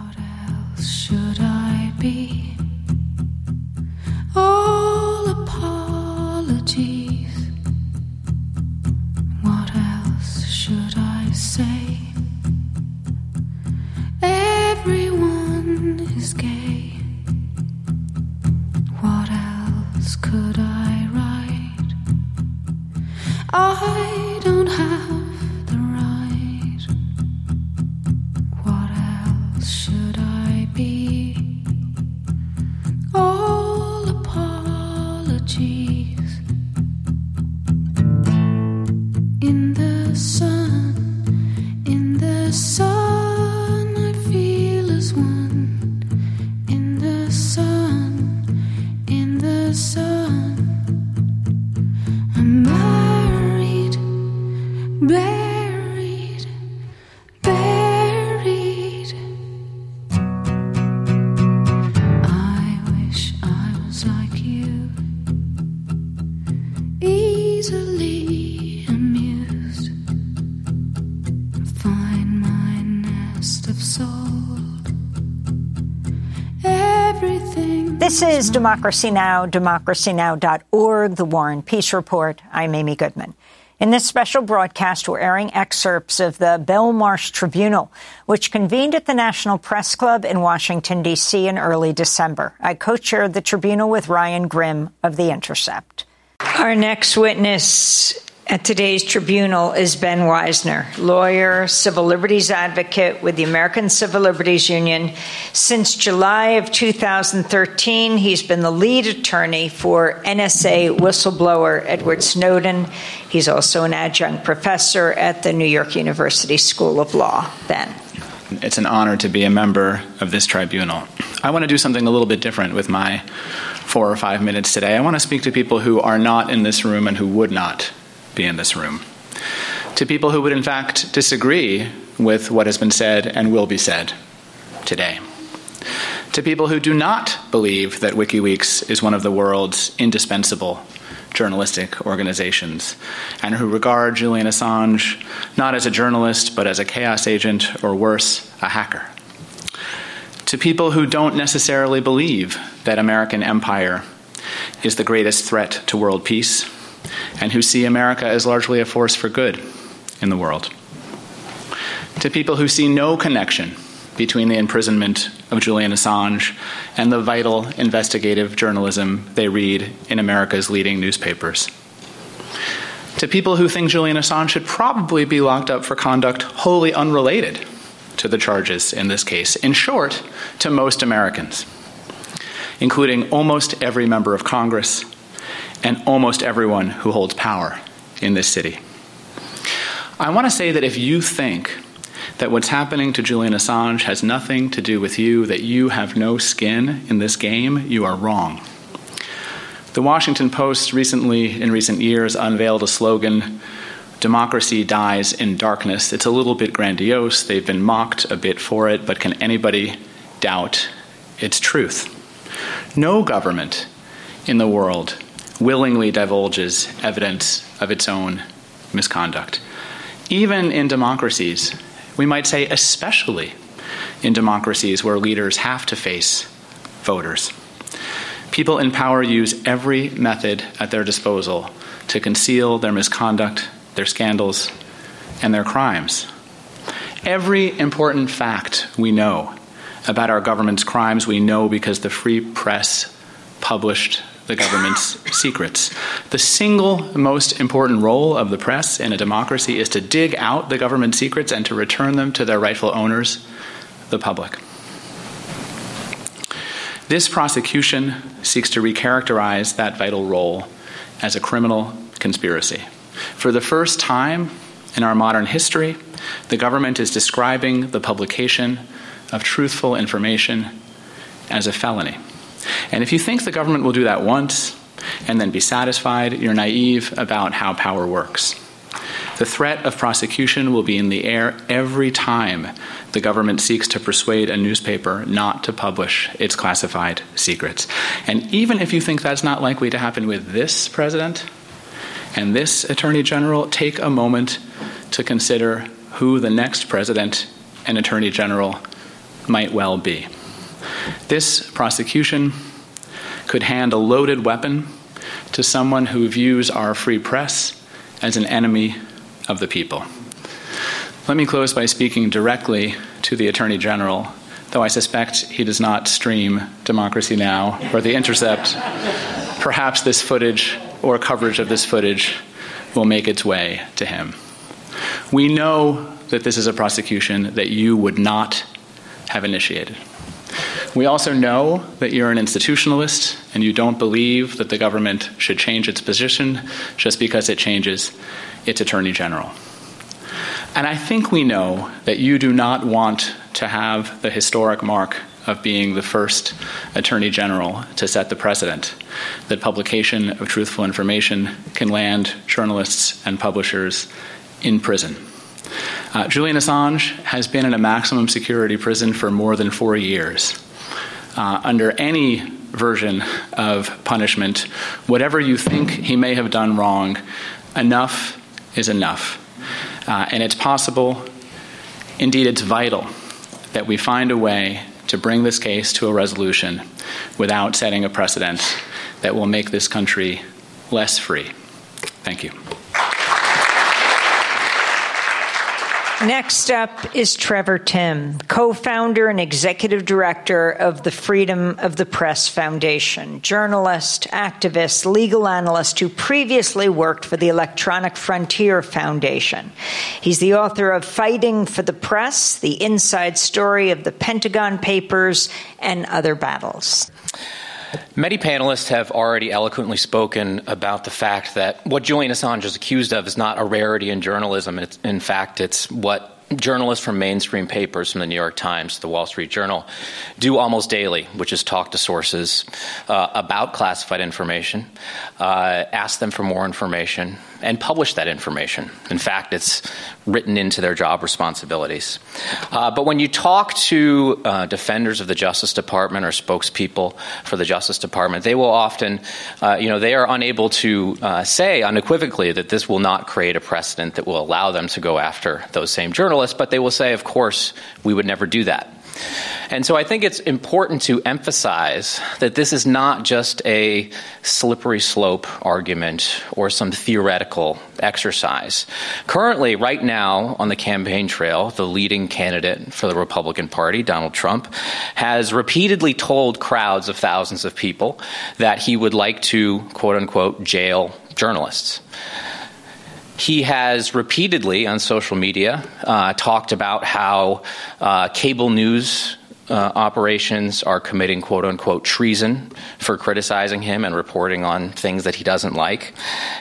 All apologies. What else should I say? Everyone is gay. Democracy Now!, democracynow.org, The War and Peace Report. I'm Amy Goodman. In this special broadcast, we're airing excerpts of the Belmarsh Tribunal, which convened at the National Press Club in Washington, D.C. in early December. I co-chaired the tribunal with Ryan Grim of The Intercept. Our next witness at today's tribunal is Ben Wizner, lawyer, civil liberties advocate with the American Civil Liberties Union. Since July of 2013, he's been the lead attorney for NSA whistleblower Edward Snowden. He's also an adjunct professor at the New York University School of Law. Ben. It's an honor to be a member of this tribunal. I want to do something a little bit different with my four or five minutes today. I want to speak to people who are not in this room and who would not be in this room. To people who would, in fact, disagree with what has been said and will be said today. To people who do not believe that WikiLeaks is one of the world's indispensable journalistic organizations and who regard Julian Assange not as a journalist but as a chaos agent or worse, a hacker. To people who don't necessarily believe that American empire is the greatest threat to world peace and who see America as largely a force for good in the world. To people who see no connection between the imprisonment of Julian Assange and the vital investigative journalism they read in America's leading newspapers. To people who think Julian Assange should probably be locked up for conduct wholly unrelated to the charges in this case. In short, to most Americans, including almost every member of Congress and almost everyone who holds power in this city. I want to say that if you think that what's happening to Julian Assange has nothing to do with you, that you have no skin in this game, you are wrong. The Washington Post recently, in recent years, unveiled a slogan Democracy dies in darkness. It's a little bit grandiose. They've been mocked a bit for it, but can anybody doubt its truth? No government in the world willingly divulges evidence of its own misconduct. Even in democracies, we might say, especially in democracies where leaders have to face voters. People in power use every method at their disposal to conceal their misconduct, their scandals, and their crimes. Every important fact we know about our government's crimes, we know because the free press published the government's secrets. The single most important role of the press in a democracy is to dig out the government secrets and to return them to their rightful owners, the public. This prosecution seeks to recharacterize that vital role as a criminal conspiracy. For the first time in our modern history, the government is describing the publication of truthful information as a felony. And if you think the government will do that once and then be satisfied, you're naive about how power works. The threat of prosecution will be in the air every time the government seeks to persuade a newspaper not to publish its classified secrets. And even if you think that's not likely to happen with this president and this attorney general, take a moment to consider who the next president and attorney general might well be. This prosecution could hand a loaded weapon to someone who views our free press as an enemy of the people. Let me close by speaking directly to the Attorney General, though I suspect he does not stream Democracy Now! or The Intercept. Perhaps this footage or coverage of this footage will make its way to him. We know that this is a prosecution that you would not have initiated. We also know that you're an institutionalist and you don't believe that the government should change its position just because it changes its attorney general. And I think we know that you do not want to have the historic mark of being the first attorney general to set the precedent that publication of truthful information can land journalists and publishers in prison. Uh, Julian Assange has been in a maximum security prison for more than four years. Uh, under any version of punishment, whatever you think he may have done wrong, enough is enough. Uh, and it's possible, indeed, it's vital, that we find a way to bring this case to a resolution without setting a precedent that will make this country less free. Thank you. Next up is Trevor Timm, co founder and executive director of the Freedom of the Press Foundation, journalist, activist, legal analyst who previously worked for the Electronic Frontier Foundation. He's the author of Fighting for the Press, the inside story of the Pentagon Papers, and other battles. Many panelists have already eloquently spoken about the fact that what Julian Assange is accused of is not a rarity in journalism. It's, in fact, it's what journalists from mainstream papers, from the New York Times, the Wall Street Journal, do almost daily, which is talk to sources uh, about classified information, uh, ask them for more information, and publish that information. In fact, it's written into their job responsibilities. Uh, but when you talk to uh, defenders of the Justice Department or spokespeople for the Justice Department, they will often, uh, you know, they are unable to uh, say unequivocally that this will not create a precedent that will allow them to go after those same journalists, but they will say, of course, we would never do that. And so I think it's important to emphasize that this is not just a slippery slope argument or some theoretical exercise. Currently, right now on the campaign trail, the leading candidate for the Republican Party, Donald Trump, has repeatedly told crowds of thousands of people that he would like to, quote unquote, jail journalists. He has repeatedly on social media uh, talked about how uh, cable news uh, operations are committing quote unquote treason for criticizing him and reporting on things that he doesn't like.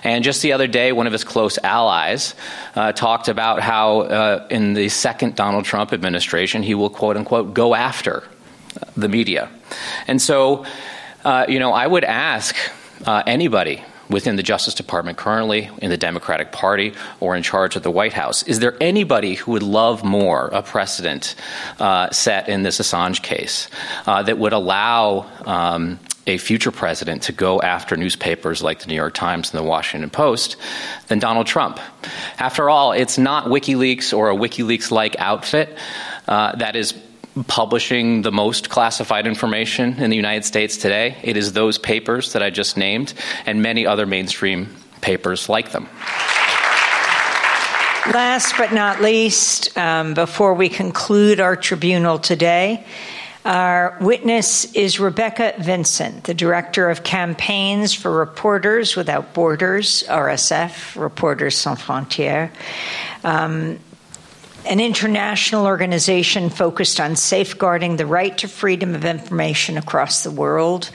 And just the other day, one of his close allies uh, talked about how uh, in the second Donald Trump administration, he will quote unquote go after the media. And so, uh, you know, I would ask uh, anybody within the Justice Department currently, in the Democratic Party, or in charge of the White House. Is there anybody who would love more a precedent uh, set in this Assange case uh, that would allow um, a future president to go after newspapers like the New York Times and the Washington Post than Donald Trump? After all, it's not WikiLeaks or a WikiLeaks like outfit uh, that is publishing the most classified information in the United States today. It is those papers that I just named and many other mainstream papers like them. Last but not least, um, before we conclude our tribunal today, Our witness is Rebecca Vincent, the Director of Campaigns for Reporters Without Borders, RSF, Reporters Sans Frontières, um, an international organization focused on safeguarding the right to freedom of information across the world.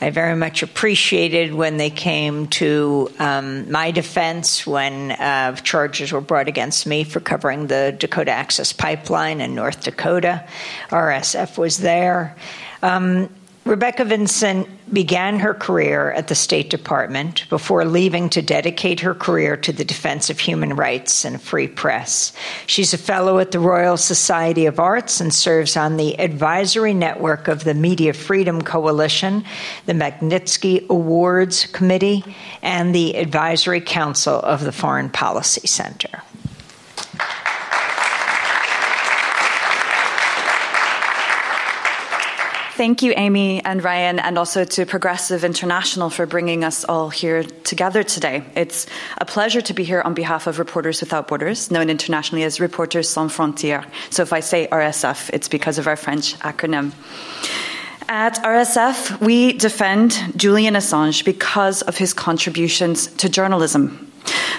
I very much appreciated when they came to um, my defense when uh, charges were brought against me for covering the Dakota Access Pipeline in North Dakota. RSF was there. Um, Rebecca Vincent began her career at the State Department before leaving to dedicate her career to the defense of human rights and free press. She's a fellow at the Royal Society of Arts and serves on the advisory network of the Media Freedom Coalition, the Magnitsky Awards Committee, and the Advisory Council of the Foreign Policy Center. Thank you, Amy and Ryan, and also to Progressive International for bringing us all here together today. It's a pleasure to be here on behalf of Reporters Without Borders, known internationally as Reporters Sans Frontières. So if I say RSF, it's because of our French acronym. At RSF, we defend Julian Assange because of his contributions to journalism.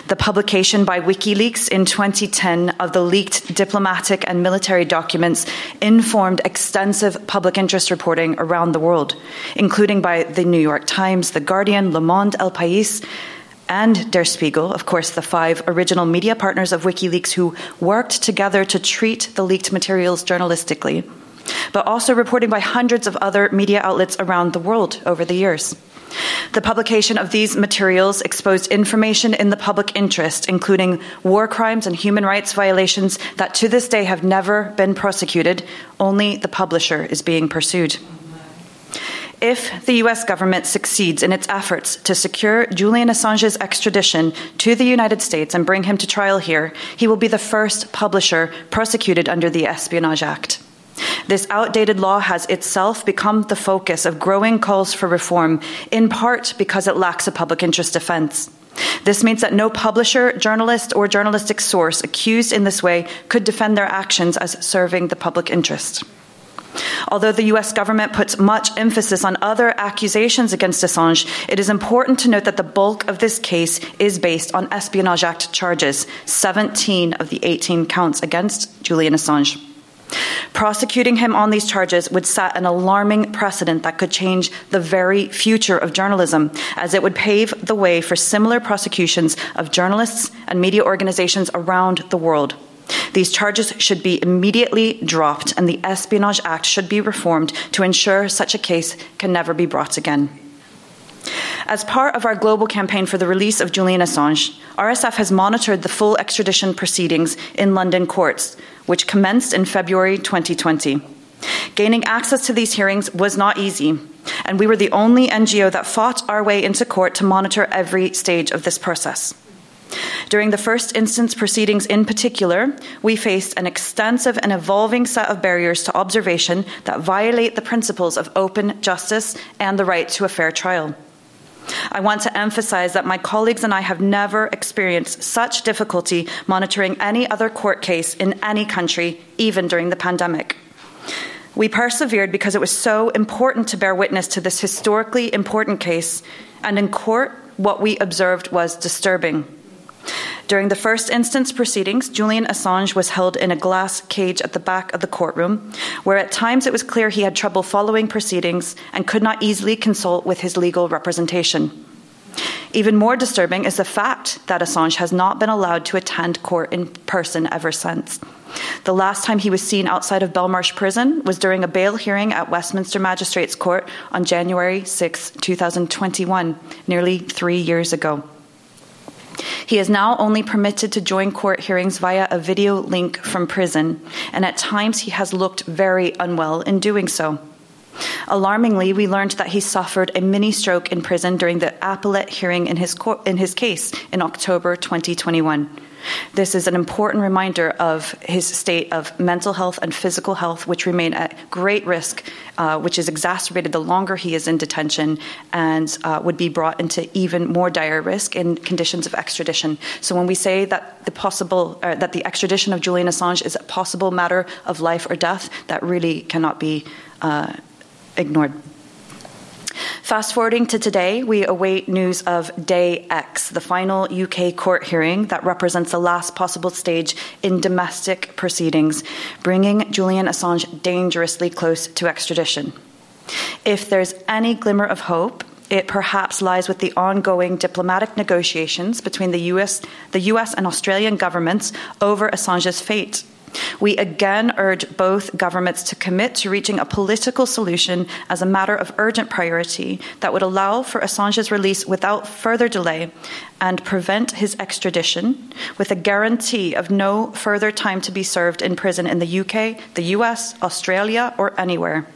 The publication by WikiLeaks in 2010 of the leaked diplomatic and military documents informed extensive public interest reporting around the world, including by the New York Times, The Guardian, Le Monde, El País, and Der Spiegel, of course, the five original media partners of WikiLeaks who worked together to treat the leaked materials journalistically, but also reporting by hundreds of other media outlets around the world over the years. The publication of these materials exposed information in the public interest, including war crimes and human rights violations that to this day have never been prosecuted. Only the publisher is being pursued. If the US government succeeds in its efforts to secure Julian Assange's extradition to the United States and bring him to trial here, he will be the first publisher prosecuted under the Espionage Act. This outdated law has itself become the focus of growing calls for reform, in part because it lacks a public interest defense. This means that no publisher, journalist, or journalistic source accused in this way could defend their actions as serving the public interest. Although the US government puts much emphasis on other accusations against Assange, it is important to note that the bulk of this case is based on Espionage Act charges, 17 of the 18 counts against Julian Assange. Prosecuting him on these charges would set an alarming precedent that could change the very future of journalism, as it would pave the way for similar prosecutions of journalists and media organizations around the world. These charges should be immediately dropped, and the Espionage Act should be reformed to ensure such a case can never be brought again. As part of our global campaign for the release of Julian Assange, RSF has monitored the full extradition proceedings in London courts, which commenced in February 2020. Gaining access to these hearings was not easy, and we were the only NGO that fought our way into court to monitor every stage of this process. During the first instance proceedings in particular, we faced an extensive and evolving set of barriers to observation that violate the principles of open justice and the right to a fair trial. I want to emphasize that my colleagues and I have never experienced such difficulty monitoring any other court case in any country, even during the pandemic. We persevered because it was so important to bear witness to this historically important case, and in court, what we observed was disturbing. During the first instance proceedings, Julian Assange was held in a glass cage at the back of the courtroom, where at times it was clear he had trouble following proceedings and could not easily consult with his legal representation. Even more disturbing is the fact that Assange has not been allowed to attend court in person ever since. The last time he was seen outside of Belmarsh Prison was during a bail hearing at Westminster Magistrates Court on January 6, 2021, nearly three years ago. He is now only permitted to join court hearings via a video link from prison, and at times he has looked very unwell in doing so. Alarmingly, we learned that he suffered a mini stroke in prison during the appellate hearing in his, in his case in October 2021. This is an important reminder of his state of mental health and physical health, which remain at great risk, uh, which is exacerbated the longer he is in detention and uh, would be brought into even more dire risk in conditions of extradition. So when we say that the possible uh, that the extradition of Julian Assange is a possible matter of life or death, that really cannot be uh, ignored. Fast forwarding to today, we await news of Day X, the final UK court hearing that represents the last possible stage in domestic proceedings, bringing Julian Assange dangerously close to extradition. If there's any glimmer of hope, it perhaps lies with the ongoing diplomatic negotiations between the US, the US and Australian governments over Assange's fate. We again urge both governments to commit to reaching a political solution as a matter of urgent priority that would allow for Assange's release without further delay and prevent his extradition with a guarantee of no further time to be served in prison in the UK, the US, Australia, or anywhere.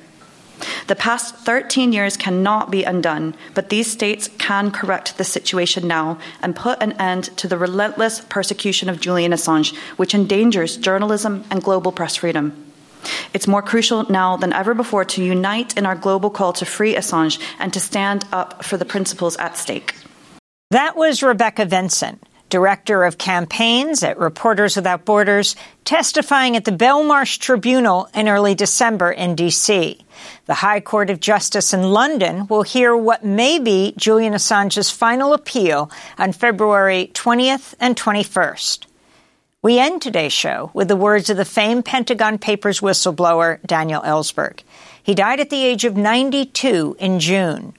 The past 13 years cannot be undone, but these states can correct the situation now and put an end to the relentless persecution of Julian Assange, which endangers journalism and global press freedom. It's more crucial now than ever before to unite in our global call to free Assange and to stand up for the principles at stake. That was Rebecca Vincent, Director of Campaigns at Reporters Without Borders, testifying at the Belmarsh Tribunal in early December in D.C. The High Court of Justice in London will hear what may be Julian Assange's final appeal on February 20th and 21st. We end today's show with the words of the famed Pentagon Papers whistleblower Daniel Ellsberg. He died at the age of 92 in June.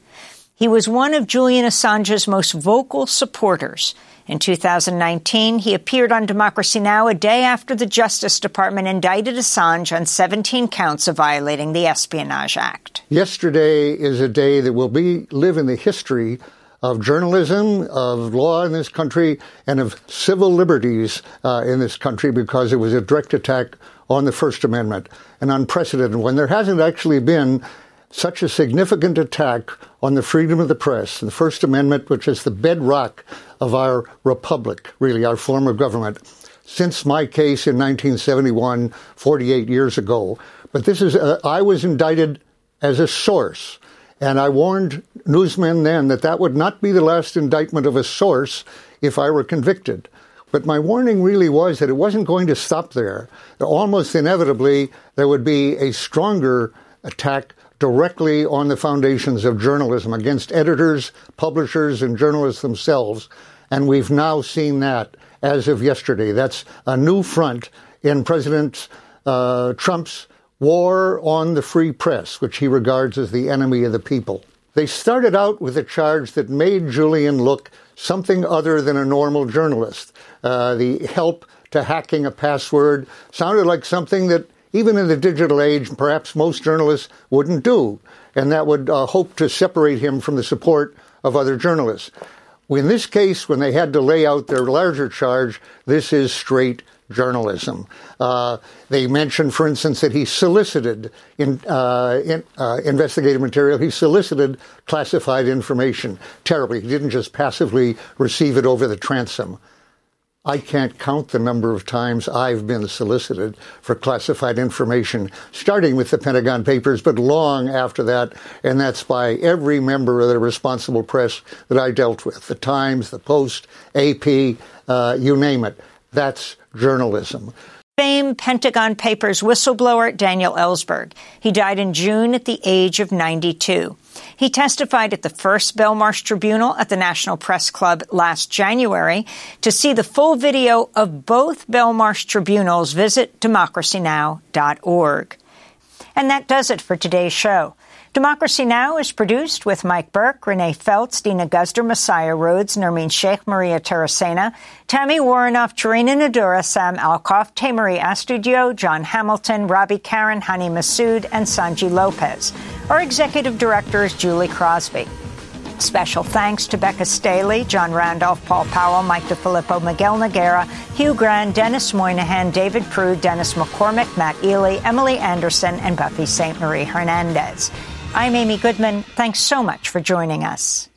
He was one of Julian Assange's most vocal supporters. In 2019, he appeared on Democracy Now! a day after the Justice Department indicted Assange on 17 counts of violating the Espionage Act. Yesterday is a day that will be live in the history of journalism, of law in this country, and of civil liberties uh, in this country because it was a direct attack on the First Amendment, an unprecedented one. There hasn't actually been such a significant attack on the freedom of the press, the First Amendment, which is the bedrock of our republic, really, our form of government, since my case in 1971, 48 years ago. But this is, uh, I was indicted as a source. And I warned newsmen then that that would not be the last indictment of a source if I were convicted. But my warning really was that it wasn't going to stop there. Almost inevitably, there would be a stronger attack directly on the foundations of journalism against editors, publishers, and journalists themselves. And we've now seen that as of yesterday. That's a new front in President uh, Trump's war on the free press, which he regards as the enemy of the people. They started out with a charge that made Julian look something other than a normal journalist. Uh, the help to hacking a password sounded like something that even in the digital age, perhaps most journalists wouldn't do. And that would uh, hope to separate him from the support of other journalists. In this case, when they had to lay out their larger charge, this is straight journalism. Uh, they mentioned, for instance, that he solicited in, uh, in, uh, investigative material. He solicited classified information terribly. He didn't just passively receive it over the transom. I can't count the number of times I've been solicited for classified information, starting with the Pentagon Papers, but long after that, and that's by every member of the responsible press that I dealt with the Times, the Post, AP, uh, you name it. That's journalism. Famed Pentagon Papers whistleblower Daniel Ellsberg. He died in June at the age of 92. He testified at the first Belmarsh Tribunal at the National Press Club last January. To see the full video of both Belmarsh tribunals, visit democracynow.org. And that does it for today's show. Democracy Now! is produced with Mike Burke, Renee Feltz, Deena Guzder, Messiah Rhodes, Nermeen Shaikh, Maria Taracena, Tami Woronoff, Charina Nadura, Sam Alcoff, Tey-Marie Astudillo, John Hamilton, Robby Karran, Hany Massoud, and Sonyi Lopez. Our executive director is Julie Crosby. Special thanks to Becca Staley, John Randolph, Paul Powell, Mike Di Filippo, Miguel Nogueira, Hugh Gran, Denis Moynihan, David Prude, Dennis McCormick, Matt Ealy, Emily Anderson, and Buffy St. Marie Hernandez. I'm Amy Goodman. Thanks so much for joining us.